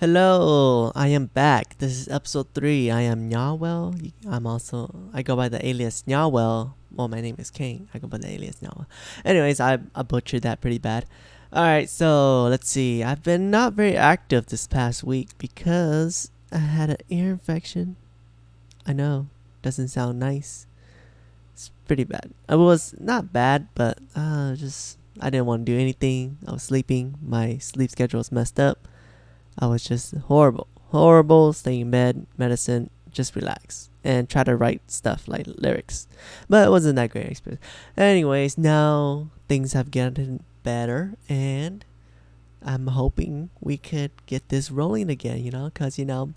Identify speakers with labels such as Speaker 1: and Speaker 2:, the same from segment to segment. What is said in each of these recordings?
Speaker 1: Hello, I am back. This is episode three. I am Nyob Well. I'm also I go by the alias Nyawell. Well, my name is King. I go by the alias Nyob Well. Anyways, I I butchered that pretty bad. All right, so let's see. I've been not very active this past week because I had an ear infection. I know, doesn't sound nice. It's pretty bad. It was not bad, but uh, just I didn't want to do anything. I was sleeping. My sleep schedule was messed up. I was just horrible, horrible. Staying in bed, medicine, just relax and try to write stuff like lyrics. But it wasn't that great experience. Anyways, now things have gotten better and I'm hoping we could get this rolling again, you know, because, you know,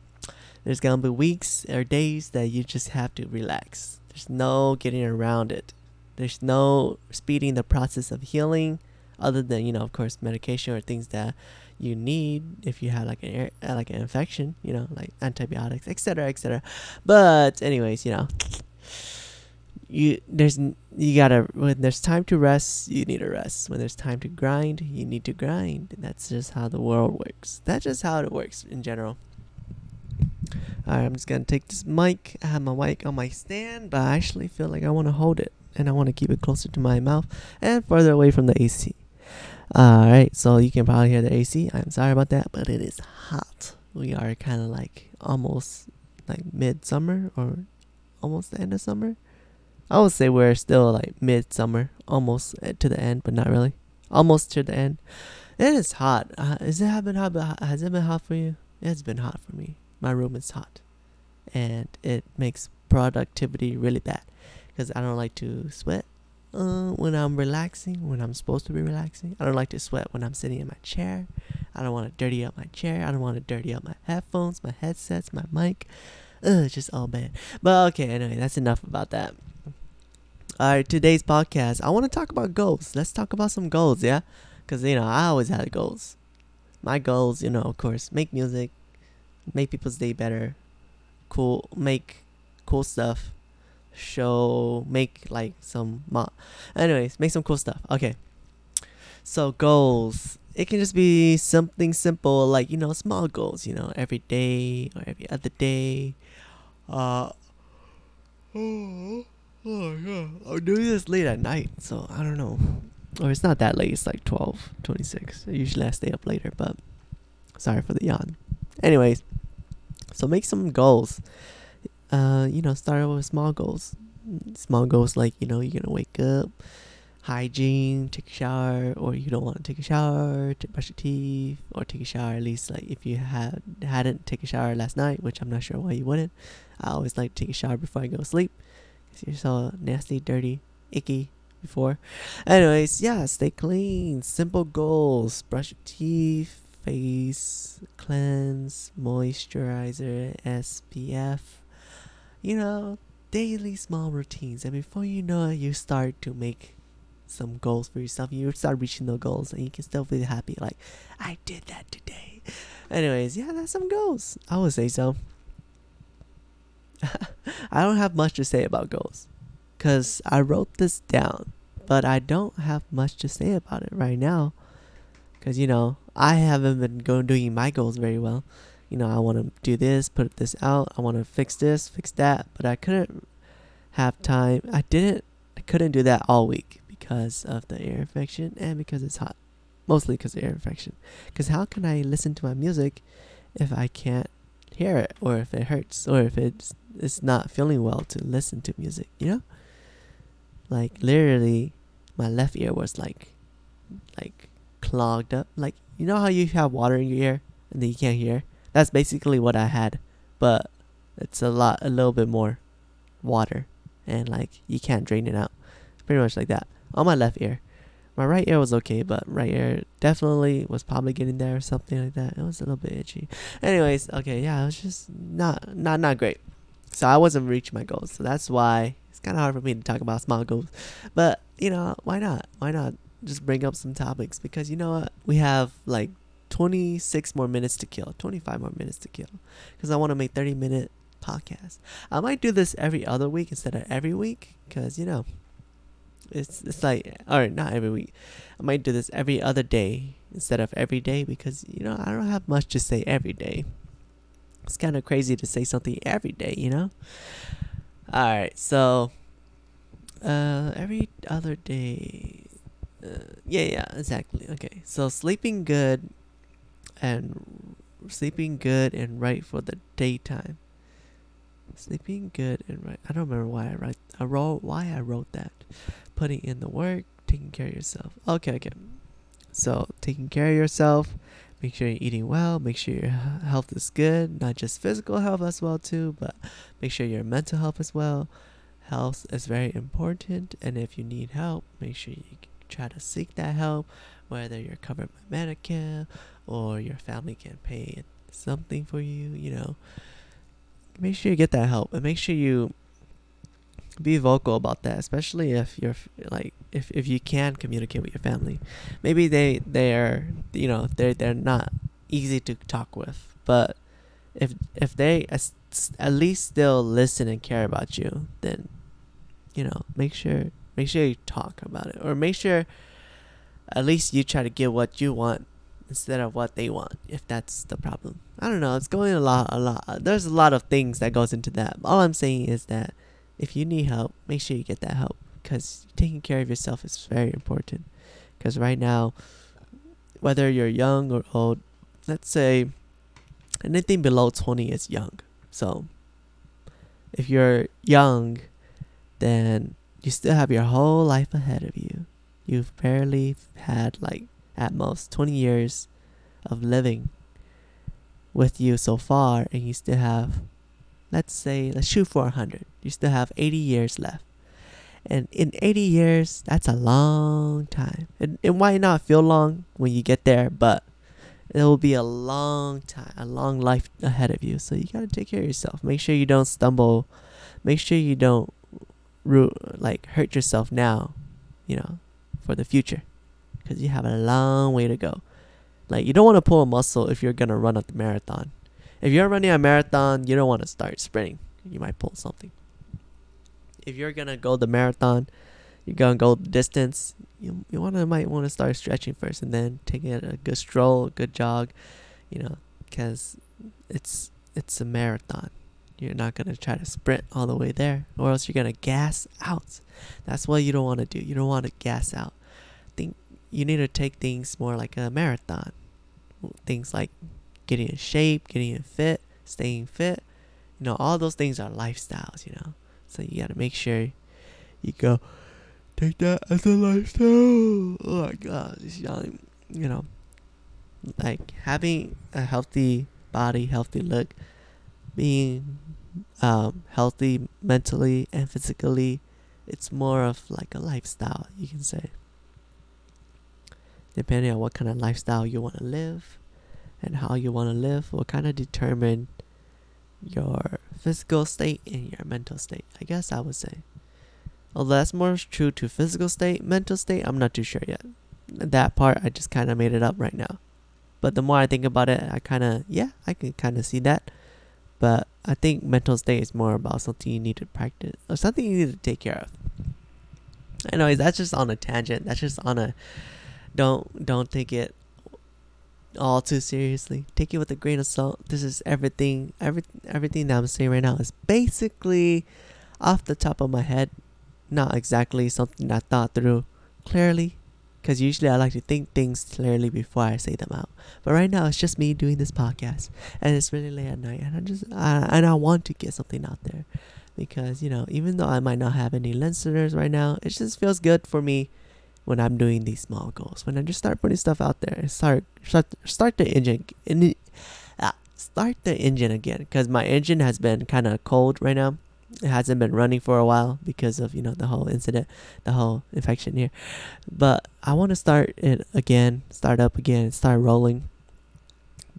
Speaker 1: there's gonna be weeks or days that you just have to relax. There's no getting around it. There's no speeding the process of healing other than, you know, of course, medication or things that you need if you have like an uh, like an infection, you know, like antibiotics, etc., etc. But anyways, you know, you there's you gotta when there's time to rest, you need to rest. When there's time to grind, you need to grind. That's just how the world works. That's just how it works in general. Alright, I'm just gonna take this mic. I have my mic on my stand, but I actually feel like I want to hold it and I want to keep it closer to my mouth and further away from the AC. Alright, so you can probably hear the AC. I'm sorry about that, but it is hot. We are kind of like almost like midsummer or almost the end of summer. I would say we're still like midsummer, almost to the end, but not really. Almost to the end. It is hot. Uh, is it been hot? Has it been hot for you? It's been hot for me. My room is hot, and it makes productivity really bad because I don't like to sweat uh, when I'm relaxing, when I'm supposed to be relaxing. I don't like to sweat when I'm sitting in my chair. I don't want to dirty up my chair. I don't want to dirty up my headphones, my headsets, my mic. Ugh, it's just all bad. But okay, anyway, that's enough about that. All right, today's podcast, I want to talk about goals. Let's talk about some goals, yeah? Because, you know, I always had goals. My goals, you know, of course, make music, make people's day better, cool, make cool stuff, show, make like some, mo- anyways, make some cool stuff. Okay. So goals, it can just be something simple, like you know, small goals. You know, every day or every other day. Uh. Oh, oh yeah. I'm doing this late at night, so I don't know. Or it's not that late. It's like 12, 26. Usually I stay up later, but sorry for the yawn. Anyways, so make some goals uh, you know, start with small goals. Small goals like, you know, you're gonna wake up, hygiene, take a shower, or you don't want to take a shower, to brush your teeth, or take a shower at least like if you had hadn't take a shower last night, which I'm not sure why you wouldn't. I always like to take a shower before I go to sleep. Cause you're so nasty, dirty, icky before. Anyways, yeah, stay clean. Simple goals. Brush your teeth, face, cleanse, moisturizer, SPF you know, daily small routines. And before you know it, you start to make some goals for yourself. You start reaching those goals and you can still feel happy. Like, I did that today. Anyways, yeah, that's some goals. I would say so. I don't have much to say about goals because I wrote this down, but I don't have much to say about it right now because, you know, I haven't been going doing my goals very well you know, I want to do this, put this out. I want to fix this, fix that. But I couldn't have time. I didn't, I couldn't do that all week because of the ear infection and because it's hot. Mostly because of ear infection. Because how can I listen to my music if I can't hear it or if it hurts or if it's, it's not feeling well to listen to music, you know? Like literally, my left ear was like, like clogged up. Like, you know how you have water in your ear and then you can't hear? That's basically what I had, but it's a lot, a little bit more water, and like you can't drain it out. Pretty much like that. On my left ear, my right ear was okay, but right ear definitely was probably getting there or something like that. It was a little bit itchy. Anyways, okay, yeah, it was just not, not, not great. So I wasn't reaching my goals. So that's why it's kind of hard for me to talk about small goals. But you know, why not? Why not just bring up some topics? Because you know what, we have like 26 more minutes to kill, 25 more minutes to kill, because I want to make 30 minute podcast. I might do this every other week instead of every week, because you know, it's it's like or not every week. I might do this every other day instead of every day because you know I don't have much to say every day. It's kind of crazy to say something every day, you know. All right, so uh, every other day. Uh, yeah, yeah, exactly. Okay, so sleeping good and sleeping good and right for the daytime. Sleeping good and right. I don't remember why I write. I wrote why I wrote that. Putting in the work, taking care of yourself. Okay, okay. So taking care of yourself. Make sure you're eating well. Make sure your health is good, not just physical health as well too, but make sure your mental health as well. Health is very important, and if you need help, make sure you try to seek that help, whether you're covered by Medicare or your family can pay something for you. You know, make sure you get that help, and make sure you be vocal about that especially if you're like if, if you can communicate with your family maybe they they're you know they're they're not easy to talk with but if if they at least still listen and care about you then you know make sure make sure you talk about it or make sure at least you try to get what you want instead of what they want if that's the problem i don't know it's going a lot a lot there's a lot of things that goes into that all i'm saying is that if you need help, make sure you get that help because taking care of yourself is very important. Because right now, whether you're young or old, let's say anything below 20 is young. So if you're young, then you still have your whole life ahead of you. You've barely had like at most 20 years of living with you so far, and you still have let's say let's shoot for 100 you still have 80 years left. And in 80 years that's a long time. And it might not feel long when you get there but it will be a long time a long life ahead of you. So you got to take care of yourself. Make sure you don't stumble. Make sure you don't like hurt yourself now you know for the future because you have a long way to go like you don't want to pull a muscle if you're gonna run a marathon if you're running a marathon, you don't want to start sprinting. You might pull something. If you're gonna go the marathon, you're gonna go the distance. You you wanna might want to start stretching first, and then taking a good stroll, a good jog. You know, because it's it's a marathon. You're not gonna try to sprint all the way there, or else you're gonna gas out. That's what you don't want to do. You don't want to gas out. You need to take things more like a marathon. Things like getting in shape, getting in fit, staying fit. You know, all those things are lifestyles, you know. So you gotta make sure you go take that as a lifestyle. Oh my god, you know like having a healthy body, healthy look, being um, healthy mentally and physically, it's more of like a lifestyle, you can say. Depending on what kind of lifestyle you want to live, and how you want to live will kind of determine your physical state and your mental state. I guess I would say. Although that's more true to physical state, mental state, I'm not too sure yet. That part, I just kind of made it up right now. But the more I think about it, I kind of, yeah, I can kind of see that. But I think mental state is more about something you need to practice or something you need to take care of. Anyways, that's just on a tangent. That's just on a don't don't take it all too seriously. Take it with a grain of salt. This is everything. Every everything that I'm saying right now is basically off the top of my head, not exactly something I thought through clearly. Because usually I like to think things clearly before I say them out. But right now it's just me doing this podcast, and it's really late at night, and I just I, and I want to get something out there, because you know even though I might not have any listeners right now, it just feels good for me when I'm doing these small goals. When I just start putting stuff out there, start start start the engine, in, uh, start the engine again. Because my engine has been kind of cold right now. It hasn't been running for a while because of you know the whole incident, the whole infection here. But I want to start it again, start up again, start rolling.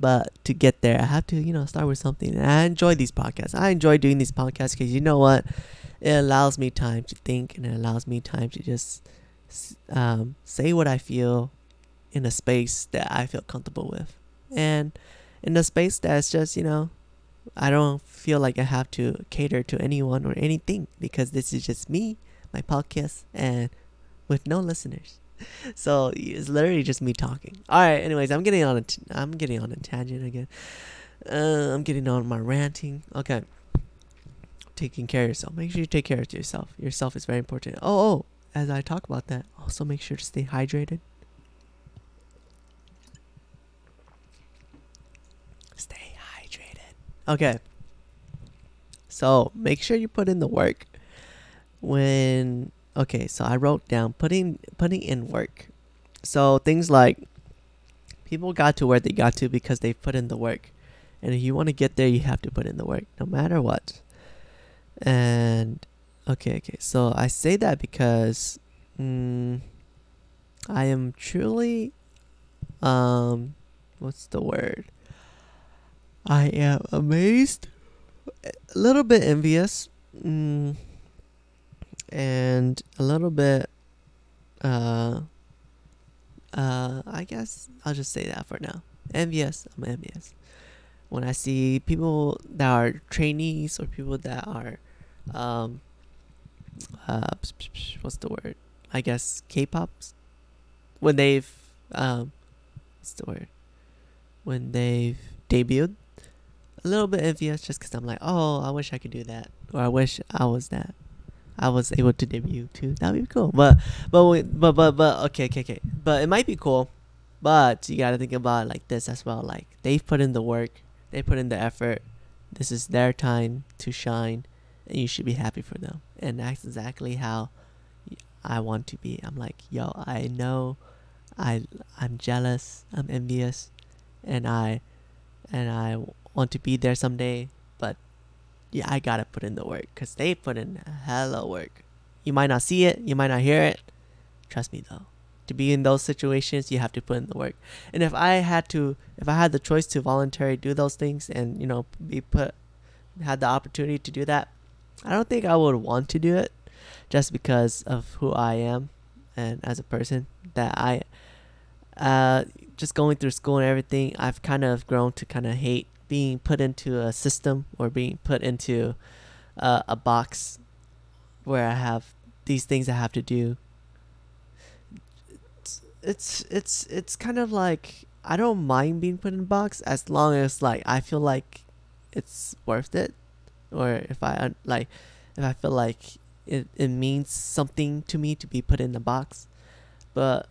Speaker 1: But to get there, I have to you know start with something. And I enjoy these podcasts. I enjoy doing these podcasts because you know what, it allows me time to think and it allows me time to just um, say what I feel in a space that I feel comfortable with. And in a space that's just, you know, I don't feel like I have to cater to anyone or anything because this is just me, my podcast, and with no listeners. So it's literally just me talking. All right. Anyways, I'm getting on a t- I'm getting on a tangent again. Uh, I'm getting on my ranting. Okay. Taking care of yourself. Make sure you take care of yourself. Yourself is very important. Oh, oh. As I talk about that, also make sure to stay hydrated. Stay hydrated. Okay. So make sure you put in the work when okay so i wrote down putting putting in work so things like people got to where they got to because they put in the work and if you want to get there you have to put in the work no matter what and okay okay so i say that because mm, i am truly um what's the word i am amazed a little bit envious mm, and a little bit uh uh I guess I'll just say that for now. Envious, I'm envious. When I see people that are trainees or people that are um uh what's the word? I guess K-pops when they've um what's the word? When they've debuted a little bit envious just because I'm like, oh, I wish I could do that, or I wish I was that. I was able to debut too. That'd be cool. But but but but but okay okay okay. But it might be cool. But you gotta think about like this as well. Like they've put in the work, they put in the effort. This is their time to shine, you should be happy for them. And that's exactly how I want to be. I'm like, yo, I know, I I'm jealous, I'm envious, and I and I want to be there someday But yeah, I gotta put in the work because they put in hella work. You might not see it, you might not hear it. Trust me though, to be in those situations, you have to put in the work. And if I had to, if I had the choice to voluntarily do those things and you know be put, had the opportunity to do that, I don't think I would want to do it, just because of who I am, and as a person that I, uh, just going through school and everything, I've kind of grown to kind of hate being put into a system or being put into uh, a box where I have these things I have to do. It's, it's it's it's kind of like I don't mind being put in a box as long as like I feel like it's worth it, or if I like if I feel like it, it means something to me to be put in the box. But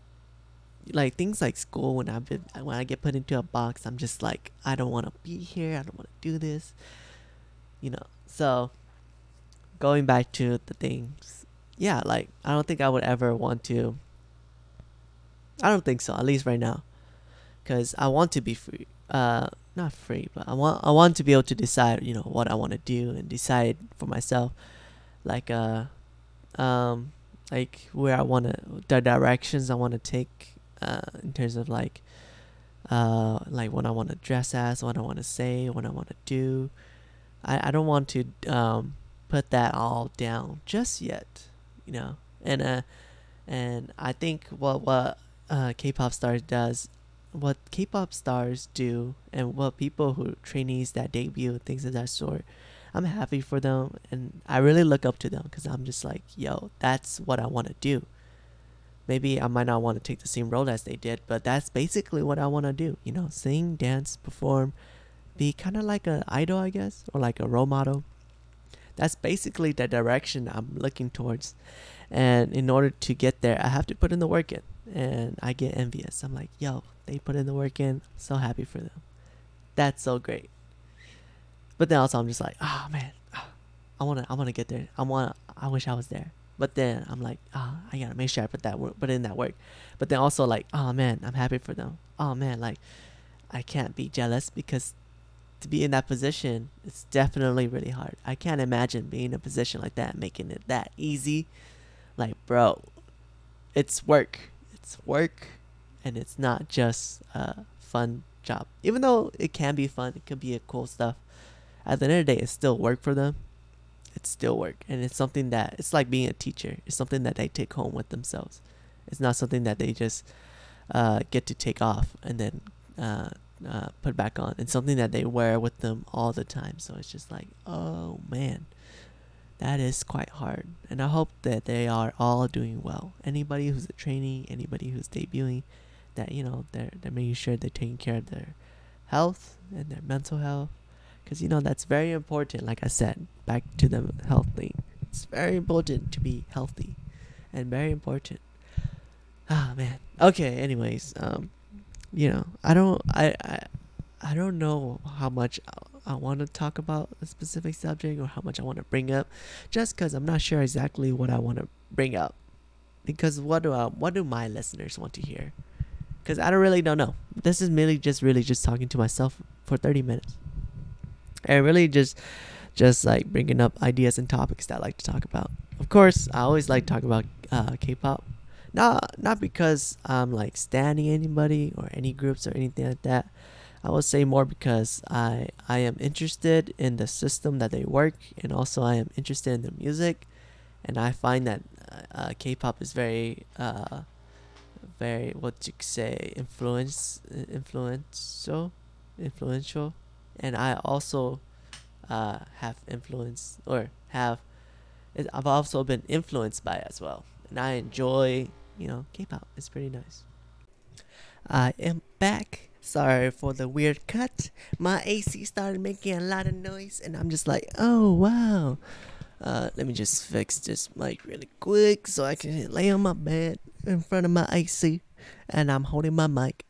Speaker 1: like things like school when been when I get put into a box, I'm just like I don't want to be here. I don't want to do this. You know. So going back to the things, yeah, like I don't think I would ever want to. I don't think so. At least right now, because I want to be free. Uh, not free, but I want I want to be able to decide. You know what I want to do and decide for myself. Like uh, um, like where I want to the directions I want to take uh, in terms of like uh, like what I want to dress as, what I want to say, what I want to do. I, I don't want to um, put that all down just yet, you know. And uh, and I think what what uh, K-pop stars does, what K-pop stars do, and what people who trainees that debut things of that sort, I'm happy for them, and I really look up to them because I'm just like, yo, that's what I want to do maybe I might not want to take the same role as they did, but that's basically what I want to do. You know, sing, dance, perform, be kind of like an idol, I guess, or like a role model. That's basically the direction I'm looking towards. And in order to get there, I have to put in the work in. And I get envious. I'm like, yo, they put in the work in. So happy for them. That's so great. But then also I'm just like, oh man, I wanna I wanna get there. I wanna I wish I was there. But then I'm like, ah, oh, I gotta make sure I put that work, put in that work. But then also like, oh man, I'm happy for them. Oh man, like, I can't be jealous because to be in that position, it's definitely really hard. I can't imagine being in a position like that, making it that easy. Like, bro, it's work. It's work, and it's not just a fun job. Even though it can be fun, it could be a cool stuff. At the end of the day, it's still work for them. It's still work and it's something that it's like being a teacher. It's something that they take home with themselves. It's not something that they just uh, get to take off and then uh, uh, put back on. It's something that they wear with them all the time. So it's just like oh man that is quite hard. And I hope that they are all doing well. Anybody who's a trainee, anybody who's debuting, that you know they're they're making sure they're taking care of their health and their mental health, because you know that's very important. Like I said, back to the health thing. It's very important to be healthy, and very important. Ah man. Okay. Anyways, um, you know, I don't, I, I, I don't know how much I want to talk about a specific subject or how much I want to bring up, just because I'm not sure exactly what I want to bring up. Because what do I, what do my listeners want to hear? Because I don't really don't know. This is merely just really just talking to myself for 30 minutes, and really just just like bringing up ideas and topics that I like to talk about. Of course, I always like to talk about uh, K-pop. Not not because I'm like standing anybody or any groups or anything like that. I would say more because I I am interested in the system that they work, and also I am interested in the music, and I find that uh, uh K-pop is very uh, very what you say influence influential influential, and I also uh, have influence or have I've also been influenced by as well, and I enjoy you know K-pop. It's pretty nice. I am back. Sorry for the weird cut. My AC started making a lot of noise, and I'm just like, oh wow. Uh, let me just fix this mic really quick so I can lay on my bed in front of my AC, and I'm holding my mic,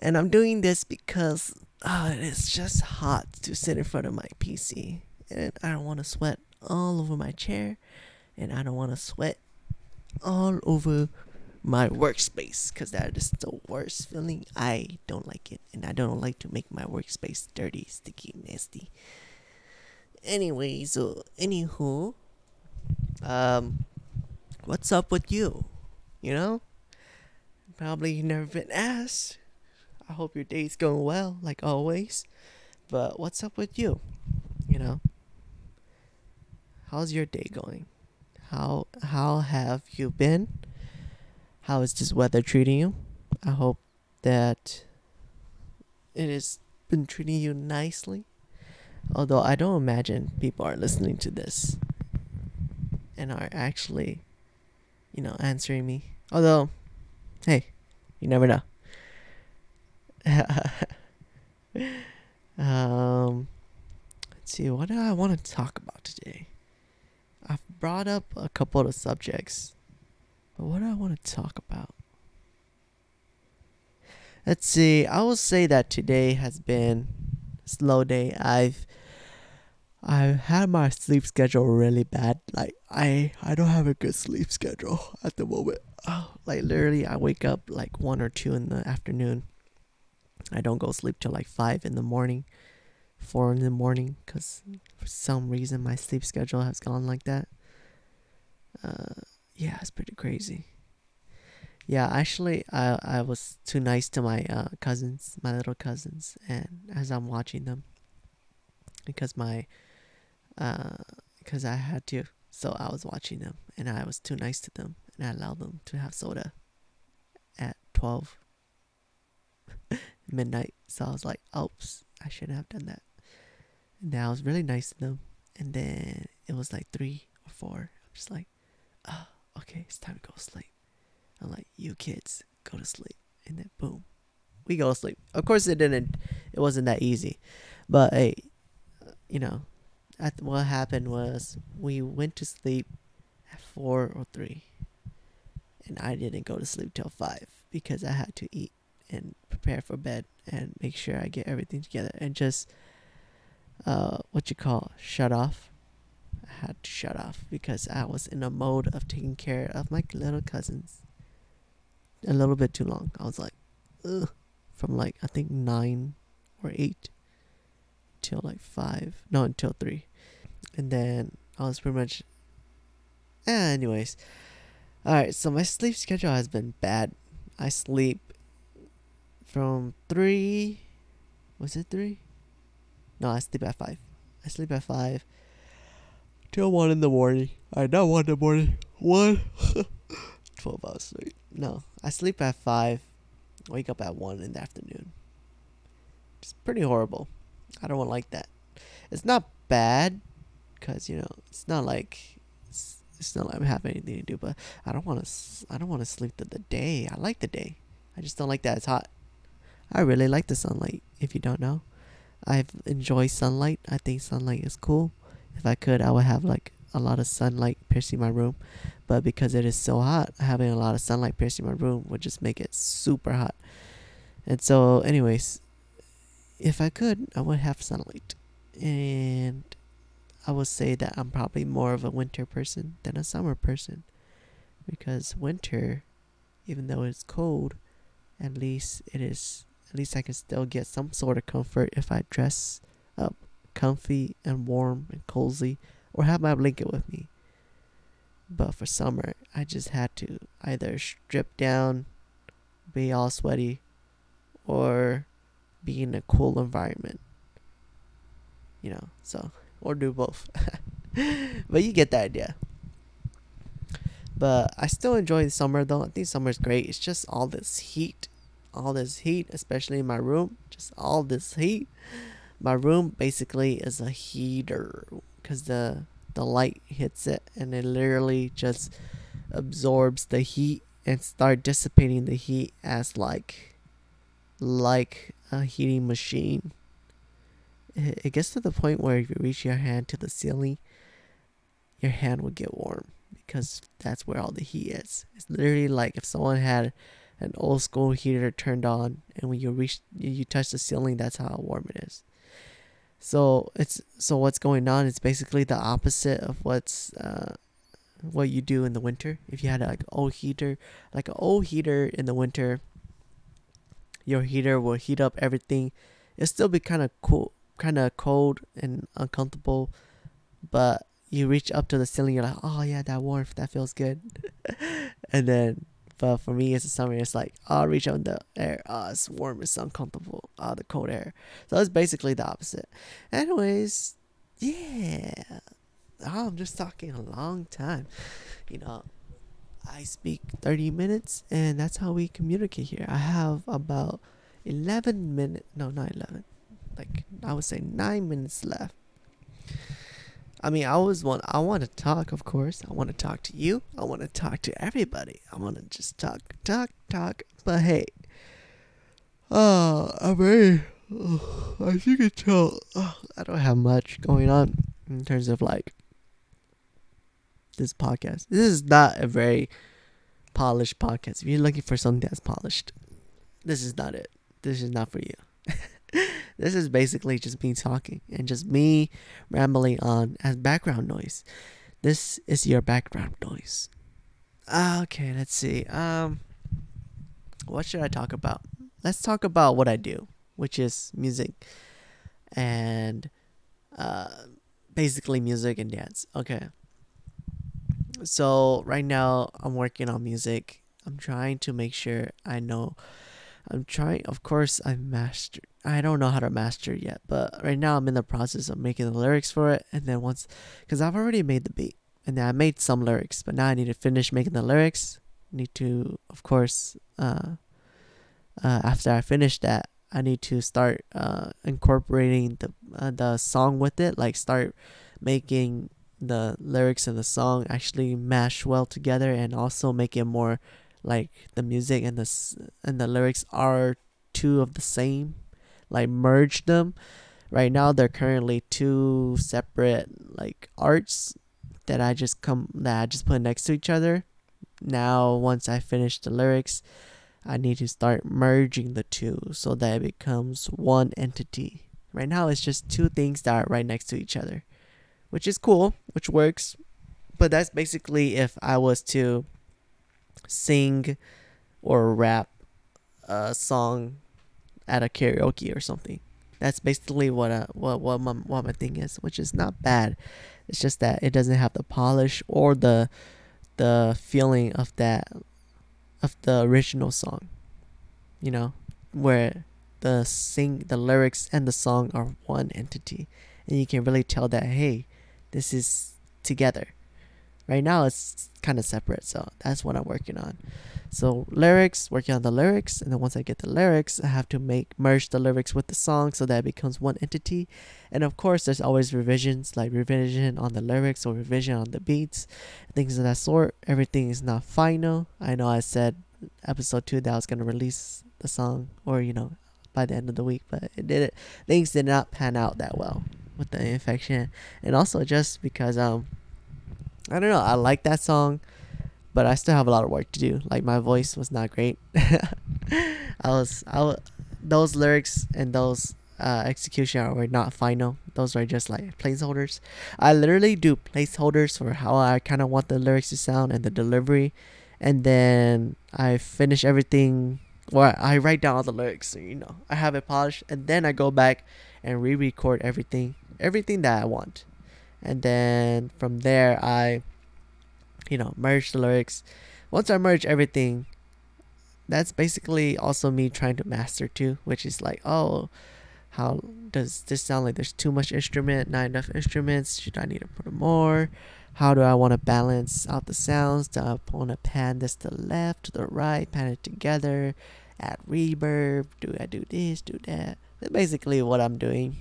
Speaker 1: and I'm doing this because uh, it's just hot to sit in front of my PC, and I don't want to sweat all over my chair, and I don't want to sweat all over my workspace because that is the worst feeling. I don't like it, and I don't like to make my workspace dirty, sticky, nasty. Anyway, so anywho, um, what's up with you? You know, probably never been asked. I hope your day's going well, like always. But what's up with you? You know, how's your day going? How how have you been? How is this weather treating you? I hope that it has been treating you nicely. Although I don't imagine people are listening to this and are actually, you know, answering me. Although, hey, you never know. um, let's see, what do I want to talk about today? I've brought up a couple of subjects but what do I want to talk about? Let's see. I will say that today has been a slow day. I've I've had my sleep schedule really bad. Like I I don't have a good sleep schedule at the moment. Oh, like literally I wake up like 1 or 2 in the afternoon. I don't go sleep till like 5 in the morning. 4 in the morning cuz for some reason my sleep schedule has gone like that. Uh yeah, it's pretty crazy. Yeah, actually, I I was too nice to my uh, cousins, my little cousins, and as I'm watching them, because my, uh, because I had to, so I was watching them, and I was too nice to them, and I allowed them to have soda, at twelve midnight. So I was like, oops, I shouldn't have done that. And I was really nice to them, and then it was like three or four. I'm just like, oh okay, it's time to go to sleep. I'm like, you kids, go to sleep. And then boom, we go to sleep. Of course, it didn't, it wasn't that easy. But hey, you know, at, what happened was we went to sleep at four or three. And I didn't go to sleep till five because I had to eat and prepare for bed and make sure I get everything together and just, uh, what you call, shut off had to shut off because I was in a mode of taking care of my little cousins a little bit too long. I was like, ugh, from like I think nine or eight till like five, no, until three, and then I was pretty much. Eh, anyways, all right. So my sleep schedule has been bad. I sleep from three. Was it three? No, I sleep at five. I sleep at five till one in the morning. I not one in the morning. One. 12 hours sleep. No, I sleep at 5, wake up at 1 in the afternoon. It's pretty horrible. I don't like that. It's not bad because you know it's not like it's, it's not like I have anything to do. But I don't want to. I don't want to sleep through the day. I like the day. I just don't like that it's hot. I really like the sunlight. If you don't know, I enjoy sunlight. I think sunlight is cool. If I could, I would have like a lot of sunlight piercing my room, but because it is so hot, having a lot of sunlight piercing my room would just make it super hot. And so, anyways, if I could, I would have sunlight. And I would say that I'm probably more of a winter person than a summer person. Because winter, even though it's cold, at least it is at least I can still get some sort of comfort if I dress up comfy and warm and cozy or have my blanket with me. But for summer, I just had to either strip down, be all sweaty, or be in a cool environment. You know, so, or do both. but you get the idea. But I still enjoy the summer though. I think summer is great. It's just all this heat all this heat, especially in my room. Just all this heat. My room basically is a heater because the the light hits it and it literally just absorbs the heat and start dissipating the heat as like like a heating machine. It, gets to the point where if you reach your hand to the ceiling, your hand will get warm because that's where all the heat is. It's literally like if someone had an old school heater turned on, and when you reach, you touch the ceiling, that's how warm it is. So it's so what's going on is basically the opposite of what's uh, what you do in the winter. If you had like old heater, like an old heater in the winter, your heater will heat up everything. It'll still be kind of cool, kind of cold and uncomfortable, but you reach up to the ceiling, you're like, oh yeah, that warmth, that feels good, and then but for me, it's the summer. It's like I'll reach out in the air. Oh, it's warm. It's uncomfortable. Oh, the cold air. So it's basically the opposite. Anyways, yeah. Oh, I'm just talking a long time. You know, I speak 30 minutes, and that's how we communicate here. I have about 11 minutes. No, not 11. Like I would say nine minutes left. I mean, I always want I want to talk, of course. I want to talk to you. I want to talk to everybody. I want to just talk, talk, talk. But hey, uh, I'm very, uh, as you can tell, uh, I don't have much going on in terms of like this podcast. This is not a very polished podcast. If you're looking for something that's polished, this is not it. This is not for you. this is basically just me talking and just me rambling on as background noise. This is your background noise. Okay, let's see. Um what should I talk about? Let's talk about what I do, which is music and uh basically music and dance. Okay. So right now I'm working on music. I'm trying to make sure I know I'm trying of course I've mastered I don't know how to master yet, but right now I'm in the process of making the lyrics for it. And then once, because I've already made the beat, and then I made some lyrics, but now I need to finish making the lyrics. Need to, of course, uh, uh, after I finish that, I need to start uh, incorporating the uh, the song with it. Like start making the lyrics and the song actually mash well together, and also make it more like the music and the and the lyrics are two of the same like merge them. Right now they're currently two separate like arts that I just come that I just put next to each other. Now once I finish the lyrics, I need to start merging the two so that it becomes one entity. Right now it's just two things that are right next to each other, which is cool, which works. But that's basically if I was to sing or rap a song at a karaoke or something. That's basically what uh, what what my what my thing is, which is not bad. It's just that it doesn't have the polish or the the feeling of that of the original song. You know, where the sing the lyrics and the song are one entity and you can really tell that hey, this is together. Right now it's kind of separate, so that's what I'm working on. So lyrics, working on the lyrics, and then once I get the lyrics, I have to make merge the lyrics with the song so that it becomes one entity. And of course, there's always revisions, like revision on the lyrics or revision on the beats, things of that sort. Everything is not final. I know I said episode two that I was gonna release the song, or you know, by the end of the week, but it did it. Things did not pan out that well with the infection, and also just because um I don't know. I like that song, but I still have a lot of work to do. Like my voice was not great. I was I those lyrics and those uh, execution were not final. Those are just like placeholders. I literally do placeholders for how I kind of want the lyrics to sound and the delivery, and then I finish everything. Or I write down all the lyrics, so you know I have it polished, and then I go back and re-record everything, everything that I want and then from there I you know merge the lyrics. Once I merge everything that's basically also me trying to master too which is like oh how does this sound? Like there's too much instrument not enough instruments. Should I need to put more? How do I want to balance out the sounds? Do I want to pan this to the left to the right pan it together add reverb? Do I do this do that? That's basically what I'm doing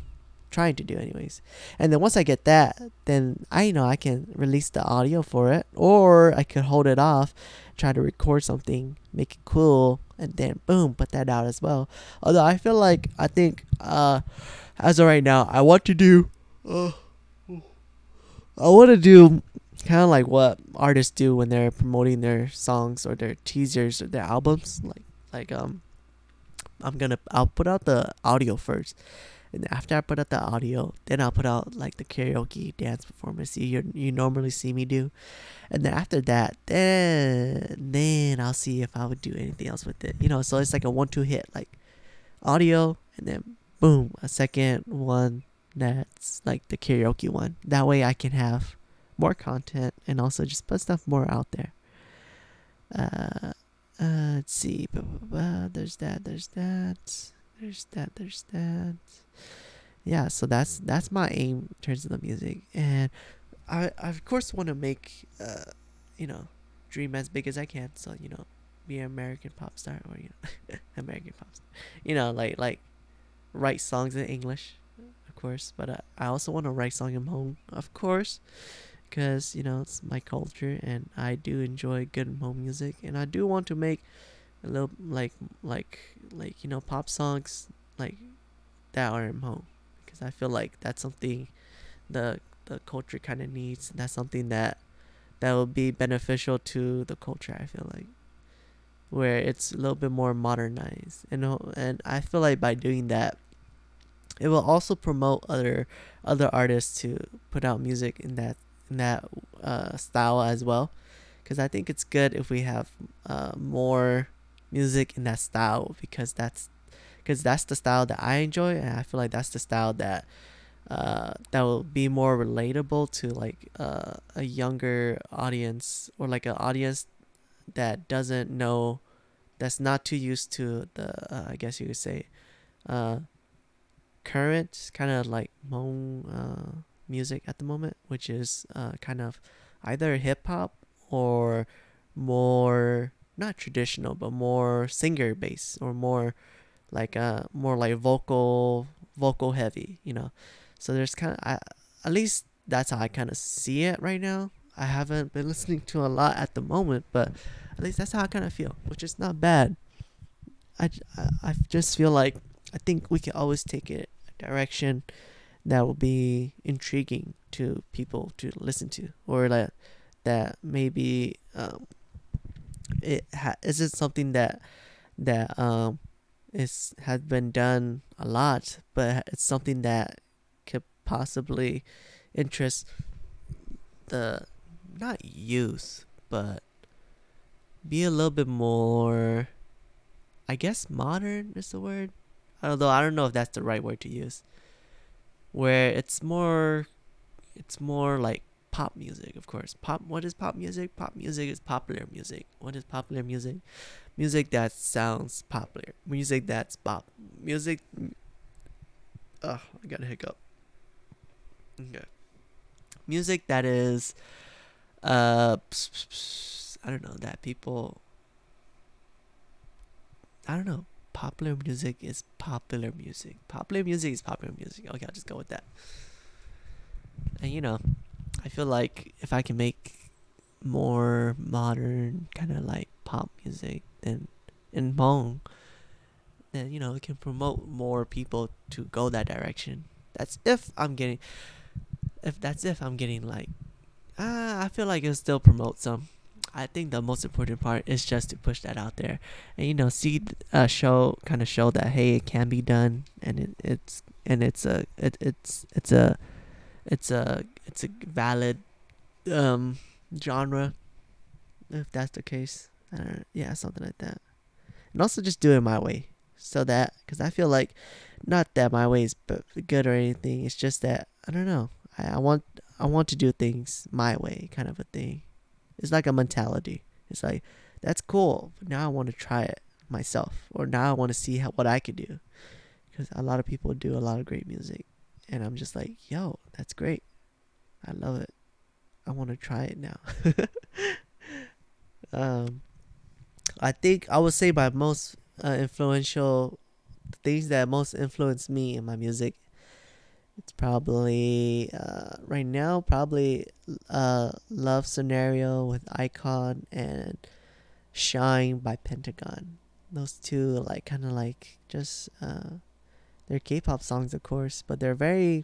Speaker 1: trying to do anyways. And then once i get that then i know i can release the audio for it or i could hold it off try to record something make it cool and then boom put that out as well. Although i feel like i think uh as of right now i want to do uh, i want to do kind of like what artists do when they're promoting their songs or their teasers or their albums. Like like um i'm gonna i'll put out the audio first and after I put out the audio, then I'll put out like the karaoke dance performance you you normally see me do, and then after that, then then I'll see if I would do anything else with it. You know, so it's like a one-two hit, like audio, and then boom, a second one that's like the karaoke one. That way I can have more content and also just put stuff more out there. Uh, uh let's see. There's that. There's that. There's that. There's that yeah so that's that's my aim in terms of the music. And i, I of course want to make uh you know dream as big as i can. So you know be an american pop star or you know american pop star. You know like like write songs in english of course. But uh, i also want to write songs in Hmong of course because you know it's my culture and i do enjoy good Hmong music. And i do want to make a little like like like you know pop songs like that are in Hmong because I feel like that's something the the culture kind of needs. That's something that that will be beneficial to the culture. I feel like where it's a little bit more modernized, and and I feel like by doing that, it will also promote other other artists to put out music in that in that uh, style as well. Because I think it's good if we have uh, more music in that style because that's because that's the style that I enjoy, and I feel like that's the style that uh, that will be more relatable to like uh, a younger audience or like an audience that doesn't know, that's not too used to the uh, I guess you could say, uh, current kind of like Hmong uh, music at the moment, which is uh, kind of either hip hop or more not traditional but more singer based or more like uh more like vocal vocal heavy, you know. So there's kind of at least that's how I kind of see it right now. I haven't been listening to a lot at the moment, but at least that's how I kind of feel, which is not bad. I, I, I just feel like I think we can always take it a direction that will be intriguing to people to listen to, or that that maybe um, it ha- is it something that that um it's has been done a lot, but it's something that could possibly interest the not youth, but be a little bit more I guess modern is the word. Although I don't know if that's the right word to use. Where it's more it's more like pop music, of course. Pop what is pop music? Pop music is popular music. What is popular music? music that sounds popular, music that's pop, music. Oh, I got a hiccup. Okay, music that is uh I don't know that people I don't know popular music is popular music. Popular music is popular music. Okay, I'll just go with that. And you know, I feel like if I can make more modern kind of like pop music then in Hmong, then you know it can promote more people to go that direction. That's if I'm getting if that's if I'm getting like uh, I feel like it'll still promote some. I think the most important part is just to push that out there, and you know, see a show kind of show that hey, it can be done, and it, it's and it's a it, it's it's a it's a it's a valid um genre, if that's the case. I don't, yeah, something like that, and also just do it my way, so that because I feel like not that my way is good or anything. It's just that I don't know. I, I want I want to do things my way, kind of a thing. It's like a mentality. It's like that's cool, now I want to try it myself, or now I want to see how, what I could do, because a lot of people do a lot of great music, and I'm just like, yo, that's great. I love it. I want to try it now. um, I think I would say my most uh, influential things that most influenced me in my music it's probably uh, right now probably uh, love scenario with iKON and shine by pentagon those two like kind of like just uh, they're k-pop songs of course but they're very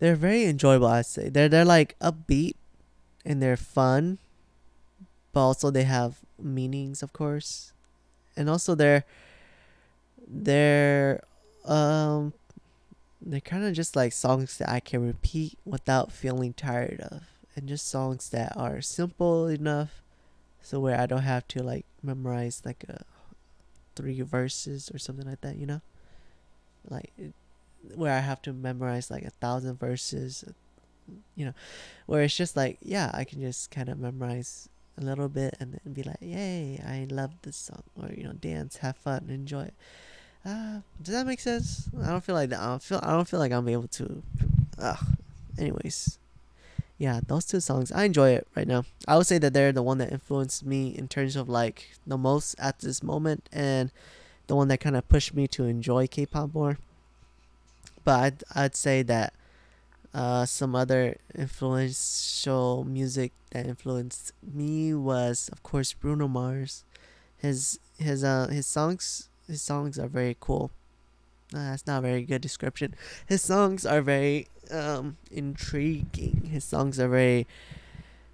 Speaker 1: they're very enjoyable i'd say. They're they're like upbeat and they're fun but also they have meanings of course. And also they're they're um they're kind of just like songs that I can repeat without feeling tired of, and just songs that are simple enough, so where I don't have to like memorize like a three verses or something like that, you know, like where I have to memorize like a thousand verses, you know, where it's just like yeah, I can just kind of memorize a little bit and then be like, yay, I love this song, or you know, dance, have fun, enjoy it uh, does that make sense? I don't feel like that. I don't feel. I don't feel like I'm able to. Uh, anyways, yeah, those two songs I enjoy it right now. I would say that they're the one that influenced me in terms of like the most at this moment, and the one that kind of pushed me to enjoy K-pop more. But I'd I'd say that uh, some other influential music that influenced me was of course Bruno Mars. His his uh his songs his songs are very cool. Uh, that's not a very good description. His songs are very um, intriguing. His songs are very.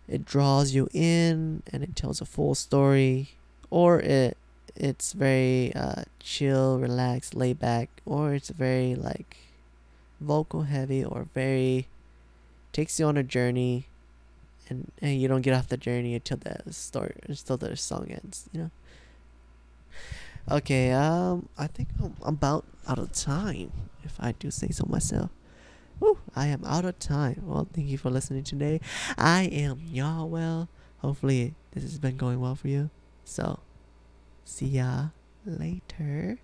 Speaker 1: It draws you in and it tells a full story, or it it's very uh, chill, relaxed, laid back, or it's very like vocal heavy or very takes you on a journey, and, and you don't get off the journey until the story until the song ends. You know. Okay, um, I think I'm about out of time, if I do say so myself. Woo, I am out of time. Well, thank you for listening today. I am Nyob Well. Hopefully, this has been going well for you. So, see ya later.